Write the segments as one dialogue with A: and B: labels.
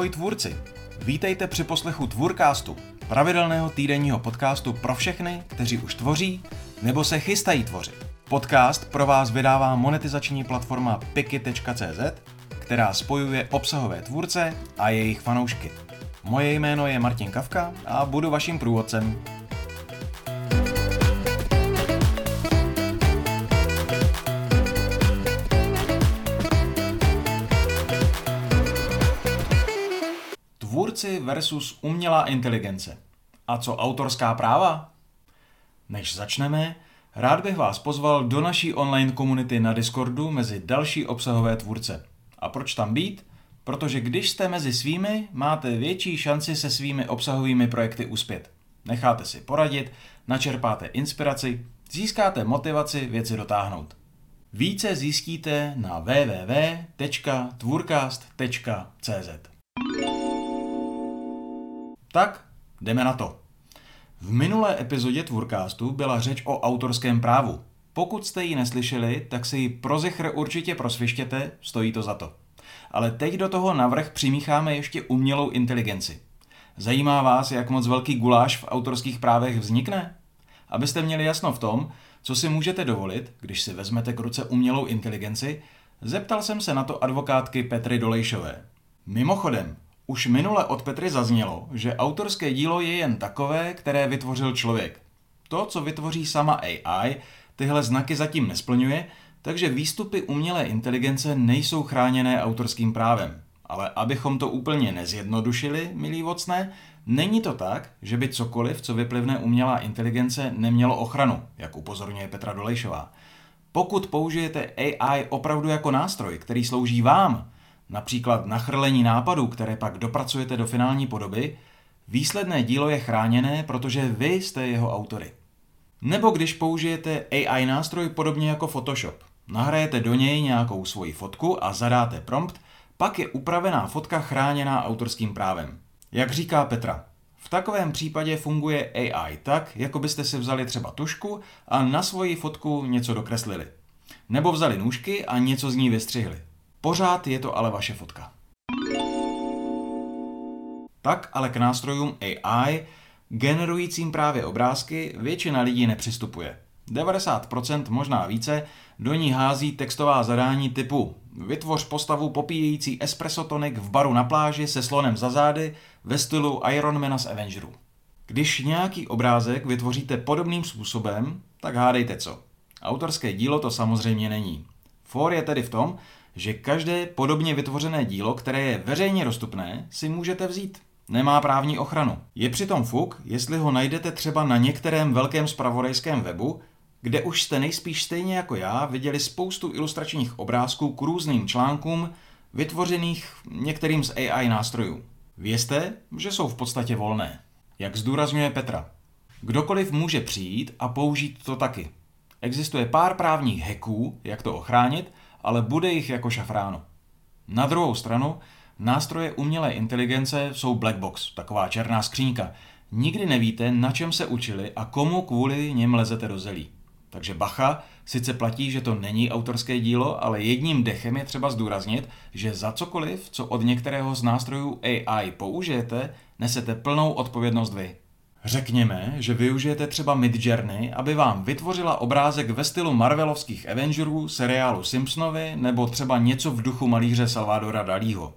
A: Ahoj tvůrci! Vítejte při poslechu Tvůrkástu, pravidelného týdenního podcastu pro všechny, kteří už tvoří nebo se chystají tvořit. Podcast pro vás vydává monetizační platforma piki.cz, která spojuje obsahové tvůrce a jejich fanoušky. Moje jméno je Martin Kavka a budu vaším průvodcem. Tvůrci versus umělá inteligence. A co autorská práva? Než začneme, rád bych vás pozval do naší online komunity na Discordu mezi další obsahové tvůrce. A proč tam být? Protože když jste mezi svými, máte větší šanci se svými obsahovými projekty uspět. Necháte si poradit, načerpáte inspiraci, získáte motivaci věci dotáhnout. Více zjistíte na www.tvůrcast.cz Tak, jdeme na to. V minulé epizodě Tvůrkástu byla řeč o autorském právu. Pokud jste ji neslyšeli, tak si ji pro zichr určitě prosvištěte, stojí to za to. Ale teď do toho navrh přimícháme ještě umělou inteligenci. Zajímá vás, jak moc velký guláš v autorských právech vznikne? Abyste měli jasno v tom, co si můžete dovolit, když si vezmete k ruce umělou inteligenci, zeptal jsem se na to advokátky Petry Dolejšové. Mimochodem, už minule od Petry zaznělo, že autorské dílo je jen takové, které vytvořil člověk. To, co vytvoří sama AI, tyhle znaky zatím nesplňuje, takže výstupy umělé inteligence nejsou chráněné autorským právem. Ale abychom to úplně nezjednodušili, milí vocné, není to tak, že by cokoliv, co vyplivne umělá inteligence, nemělo ochranu, jak upozorňuje Petra Dolejšová. Pokud použijete AI opravdu jako nástroj, který slouží vám, například nachrlení nápadů, které pak dopracujete do finální podoby, výsledné dílo je chráněné, protože vy jste jeho autory. Nebo když použijete AI nástroj podobně jako Photoshop. Nahrajete do něj nějakou svoji fotku a zadáte prompt, pak je upravená fotka chráněná autorským právem. Jak říká Petra, v takovém případě funguje AI tak, jako byste si vzali třeba tušku a na svoji fotku něco dokreslili. Nebo vzali nůžky a něco z ní vystřihli. Pořád je to ale vaše fotka. Tak ale k nástrojům AI, generujícím právě obrázky, většina lidí nepřistupuje. 90%, možná více, do ní hází textová zadání typu Vytvoř postavu popíjející espresso tonik v baru na pláži se slonem za zády ve stylu Ironmana z Avengerů. Když nějaký obrázek vytvoříte podobným způsobem, tak hádejte co. Autorské dílo to samozřejmě není. For je tedy v tom, že každé podobně vytvořené dílo, které je veřejně dostupné, si můžete vzít. Nemá právní ochranu. Je přitom fuk, jestli ho najdete třeba na některém velkém spravodajském webu, kde už jste nejspíš stejně jako já viděli spoustu ilustračních obrázků k různým článkům, vytvořených některým z AI nástrojů. Vězte, že jsou v podstatě volné. Jak zdůrazňuje Petra. Kdokoliv může přijít a použít to taky. Existuje pár právních heků, jak to ochránit, ale bude jich jako šafránu. Na druhou stranu, nástroje umělé inteligence jsou black box, taková černá skřínka. Nikdy nevíte, na čem se učili a komu kvůli něm lezete do zelí. Takže bacha, sice platí, že to není autorské dílo, ale jedním dechem je třeba zdůraznit, že za cokoliv, co od některého z nástrojů AI použijete, nesete plnou odpovědnost vy. Řekněme, že využijete třeba Midjourney, aby vám vytvořila obrázek ve stylu Marvelovských Avengerů, seriálu Simpsonovi nebo třeba něco v duchu malíře Salvadora Dalího.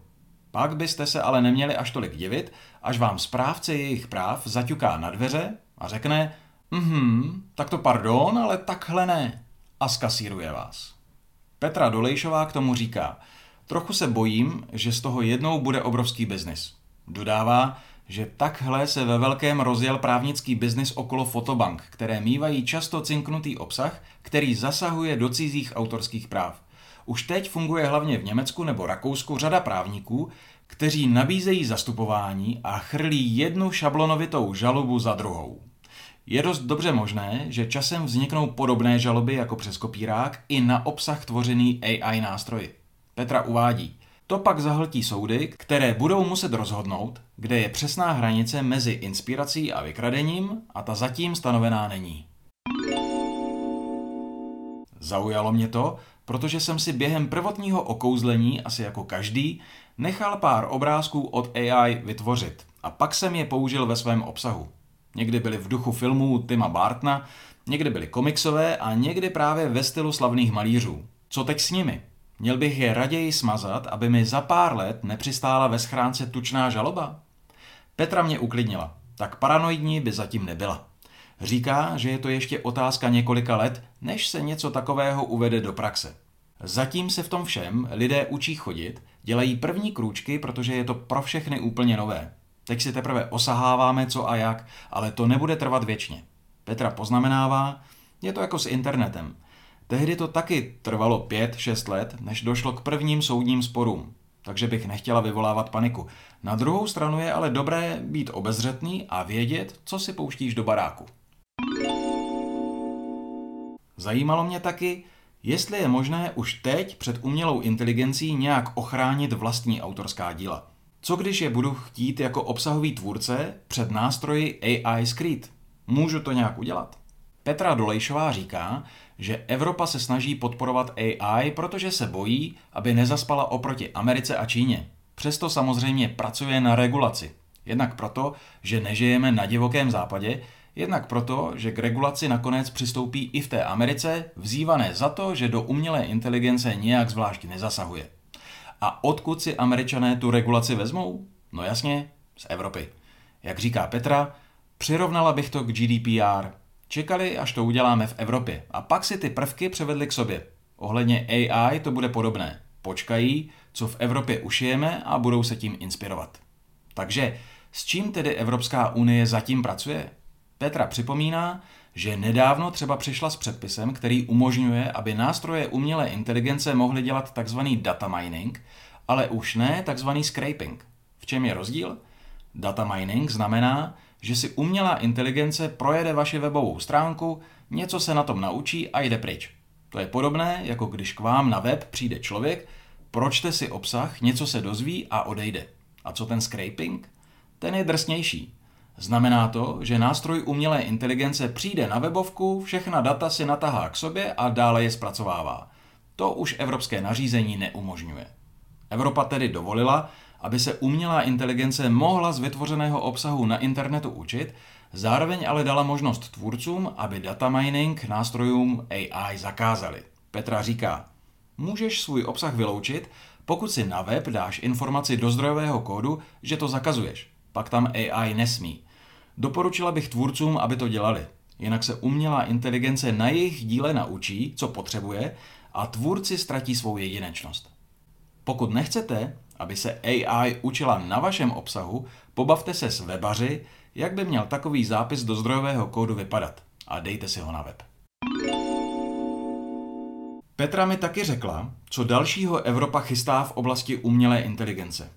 A: Pak byste se ale neměli až tolik divit, až vám správce jejich práv zaťuká na dveře a řekne Mhm, tak to pardon, ale takhle ne. A skasíruje vás. Petra Dolejšová k tomu říká, trochu se bojím, že z toho jednou bude obrovský biznis. Dodává, že takhle se ve velkém rozjel právnický biznis okolo fotobank, které mývají často cinknutý obsah, který zasahuje do cizích autorských práv. Už teď funguje hlavně v Německu nebo Rakousku řada právníků, kteří nabízejí zastupování a chrlí jednu šablonovitou žalobu za druhou. Je dost dobře možné, že časem vzniknou podobné žaloby jako přes kopírák i na obsah tvořený AI nástroji. Petra uvádí, to pak zahltí soudy, které budou muset rozhodnout, kde je přesná hranice mezi inspirací a vykradením a ta zatím stanovená není. Zaujalo mě to, protože jsem si během prvotního okouzlení, asi jako každý, nechal pár obrázků od AI vytvořit a pak jsem je použil ve svém obsahu. Někdy byly v duchu filmů Tima Bartna, někdy byly komiksové a někdy právě ve stylu slavných malířů. Co teď s nimi? Měl bych je raději smazat, aby mi za pár let nepřistála ve schránce tučná žaloba? Petra mě uklidnila. Tak paranoidní by zatím nebyla. Říká, že je to ještě otázka několika let, než se něco takového uvede do praxe. Zatím se v tom všem lidé učí chodit, dělají první krůčky, protože je to pro všechny úplně nové. Teď si teprve osaháváme co a jak, ale to nebude trvat věčně. Petra poznamenává, je to jako s internetem. Tehdy to taky trvalo 5-6 let, než došlo k prvním soudním sporům. Takže bych nechtěla vyvolávat paniku. Na druhou stranu je ale dobré být obezřetný a vědět, co si pouštíš do baráku. Zajímalo mě taky, jestli je možné už teď před umělou inteligencí nějak ochránit vlastní autorská díla. Co když je budu chtít jako obsahový tvůrce před nástroji AI skrýt? Můžu to nějak udělat? Petra Dolejšová říká, že Evropa se snaží podporovat AI, protože se bojí, aby nezaspala oproti Americe a Číně. Přesto samozřejmě pracuje na regulaci. Jednak proto, že nežijeme na divokém západě, jednak proto, že k regulaci nakonec přistoupí i v té Americe, vzývané za to, že do umělé inteligence nějak zvlášť nezasahuje. A odkud si američané tu regulaci vezmou? No jasně, z Evropy. Jak říká Petra, přirovnala bych to k GDPR. Čekali, až to uděláme v Evropě a pak si ty prvky převedli k sobě. Ohledně AI to bude podobné. Počkají, co v Evropě ušijeme a budou se tím inspirovat. Takže s čím tedy Evropská unie zatím pracuje? Petra připomíná, že nedávno třeba přišla s předpisem, který umožňuje, aby nástroje umělé inteligence mohly dělat tzv. data mining, ale už ne tzv. scraping. V čem je rozdíl? Data mining znamená, že si umělá inteligence projede vaši webovou stránku, něco se na tom naučí a jde pryč. To je podobné, jako když k vám na web přijde člověk, pročte si obsah, něco se dozví a odejde. A co ten scraping? Ten je drsnější. Znamená to, že nástroj umělé inteligence přijde na webovku, všechna data si natahá k sobě a dále je zpracovává. To už evropské nařízení neumožňuje. Evropa tedy dovolila, aby se umělá inteligence mohla z vytvořeného obsahu na internetu učit, zároveň ale dala možnost tvůrcům, aby data mining nástrojům AI zakázali. Petra říká, můžeš svůj obsah vyloučit, pokud si na web dáš informaci do zdrojového kódu, že to zakazuješ. Pak tam AI nesmí. Doporučila bych tvůrcům, aby to dělali. Jinak se umělá inteligence na jejich díle naučí, co potřebuje, a tvůrci ztratí svou jedinečnost. Pokud nechcete, aby se AI učila na vašem obsahu, pobavte se s webaři, jak by měl takový zápis do zdrojového kódu vypadat a dejte si ho na web. Petra mi taky řekla, co dalšího Evropa chystá v oblasti umělé inteligence.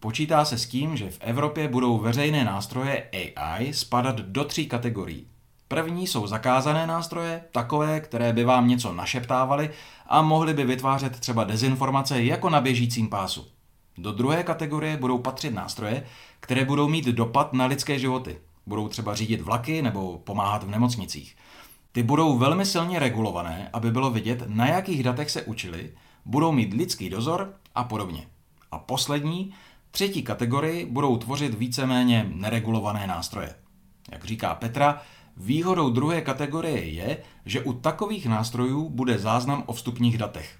A: Počítá se s tím, že v Evropě budou veřejné nástroje AI spadat do tří kategorií. První jsou zakázané nástroje, takové, které by vám něco našeptávaly a mohly by vytvářet třeba dezinformace jako na běžícím pásu. Do druhé kategorie budou patřit nástroje, které budou mít dopad na lidské životy. Budou třeba řídit vlaky nebo pomáhat v nemocnicích. Ty budou velmi silně regulované, aby bylo vidět, na jakých datech se učili, budou mít lidský dozor a podobně. A poslední, třetí kategorii budou tvořit víceméně neregulované nástroje. Jak říká Petra, výhodou druhé kategorie je, že u takových nástrojů bude záznam o vstupních datech.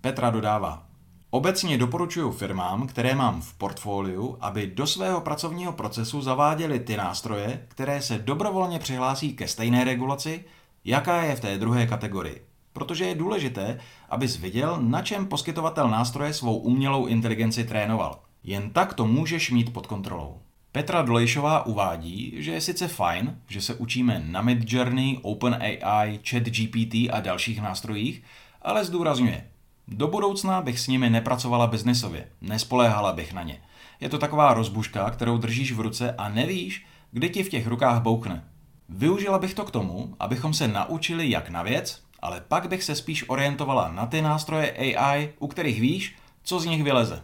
A: Petra dodává, Obecně doporučuji firmám, které mám v portfoliu, aby do svého pracovního procesu zaváděly ty nástroje, které se dobrovolně přihlásí ke stejné regulaci, jaká je v té druhé kategorii. Protože je důležité, abys viděl, na čem poskytovatel nástroje svou umělou inteligenci trénoval. Jen tak to můžeš mít pod kontrolou. Petra Dolejšová uvádí, že je sice fajn, že se učíme na Midjourney, OpenAI, ChatGPT a dalších nástrojích, ale zdůrazňuje, do budoucna bych s nimi nepracovala biznesově, nespoléhala bych na ně. Je to taková rozbuška, kterou držíš v ruce a nevíš, kdy ti v těch rukách boukne. Využila bych to k tomu, abychom se naučili jak na věc, ale pak bych se spíš orientovala na ty nástroje AI, u kterých víš, co z nich vyleze.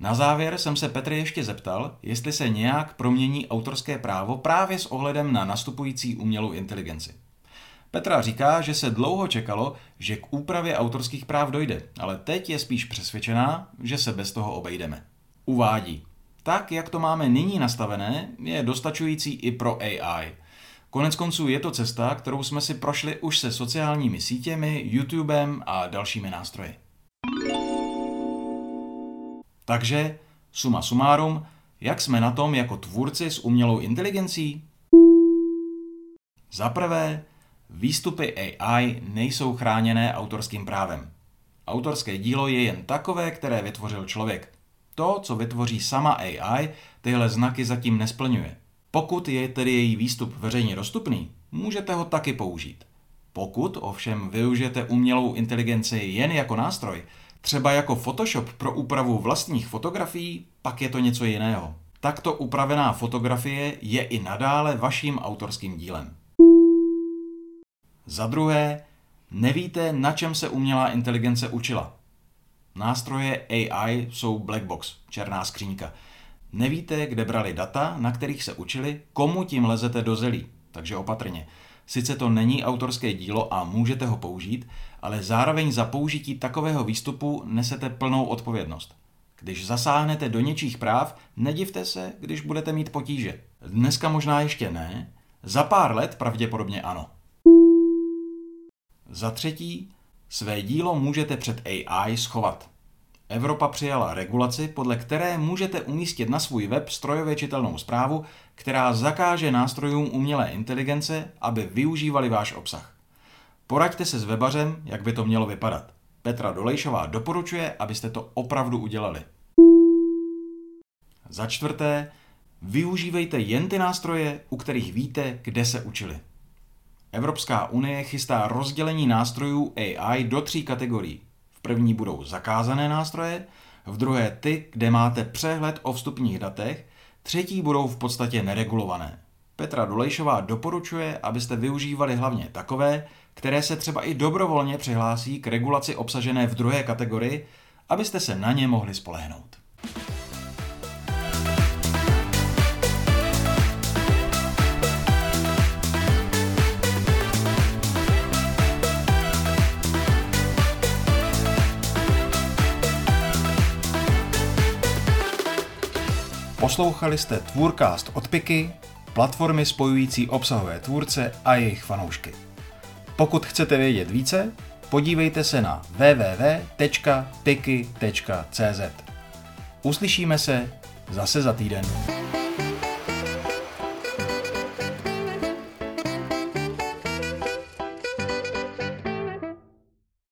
A: Na závěr jsem se Petry ještě zeptal, jestli se nějak promění autorské právo právě s ohledem na nastupující umělou inteligenci. Petra říká, že se dlouho čekalo, že k úpravě autorských práv dojde, ale teď je spíš přesvědčená, že se bez toho obejdeme. Uvádí. Tak, jak to máme nyní nastavené, je dostačující i pro AI. Konec konců je to cesta, kterou jsme si prošli už se sociálními sítěmi, YouTubem a dalšími nástroji. Takže, suma sumárum, jak jsme na tom jako tvůrci s umělou inteligencí? Za prvé, výstupy AI nejsou chráněné autorským právem. Autorské dílo je jen takové, které vytvořil člověk. To, co vytvoří sama AI, tyhle znaky zatím nesplňuje. Pokud je tedy její výstup veřejně dostupný, můžete ho taky použít. Pokud ovšem využijete umělou inteligenci jen jako nástroj, třeba jako Photoshop pro úpravu vlastních fotografií, pak je to něco jiného. Takto upravená fotografie je i nadále vaším autorským dílem. Za druhé, nevíte, na čem se umělá inteligence učila. Nástroje AI jsou black box, černá skříňka. Nevíte, kde brali data, na kterých se učili, komu tím lezete do zelí, takže opatrně. Sice to není autorské dílo a můžete ho použít, ale zároveň za použití takového výstupu nesete plnou odpovědnost. Když zasáhnete do něčích práv, nedivte se, když budete mít potíže. Dneska možná ještě ne, za pár let pravděpodobně ano. Za třetí, své dílo můžete před AI schovat. Evropa přijala regulaci, podle které můžete umístit na svůj web strojově čitelnou zprávu, která zakáže nástrojům umělé inteligence, aby využívali váš obsah. Poraďte se s webařem, jak by to mělo vypadat. Petra Dolejšová doporučuje, abyste to opravdu udělali. Za čtvrté, využívejte jen ty nástroje, u kterých víte, kde se učili. Evropská unie chystá rozdělení nástrojů AI do tří kategorií. V první budou zakázané nástroje, v druhé ty, kde máte přehled o vstupních datech, třetí budou v podstatě neregulované. Petra Dolejšová doporučuje, abyste využívali hlavně takové, které se třeba i dobrovolně přihlásí k regulaci obsažené v druhé kategorii, abyste se na ně mohli spolehnout. Poslouchali jste Tvůrcast od Piky, platformy spojující obsahové tvůrce a jejich fanoušky. Pokud chcete vědět více, podívejte se na www.piky.cz. Uslyšíme se zase za týden.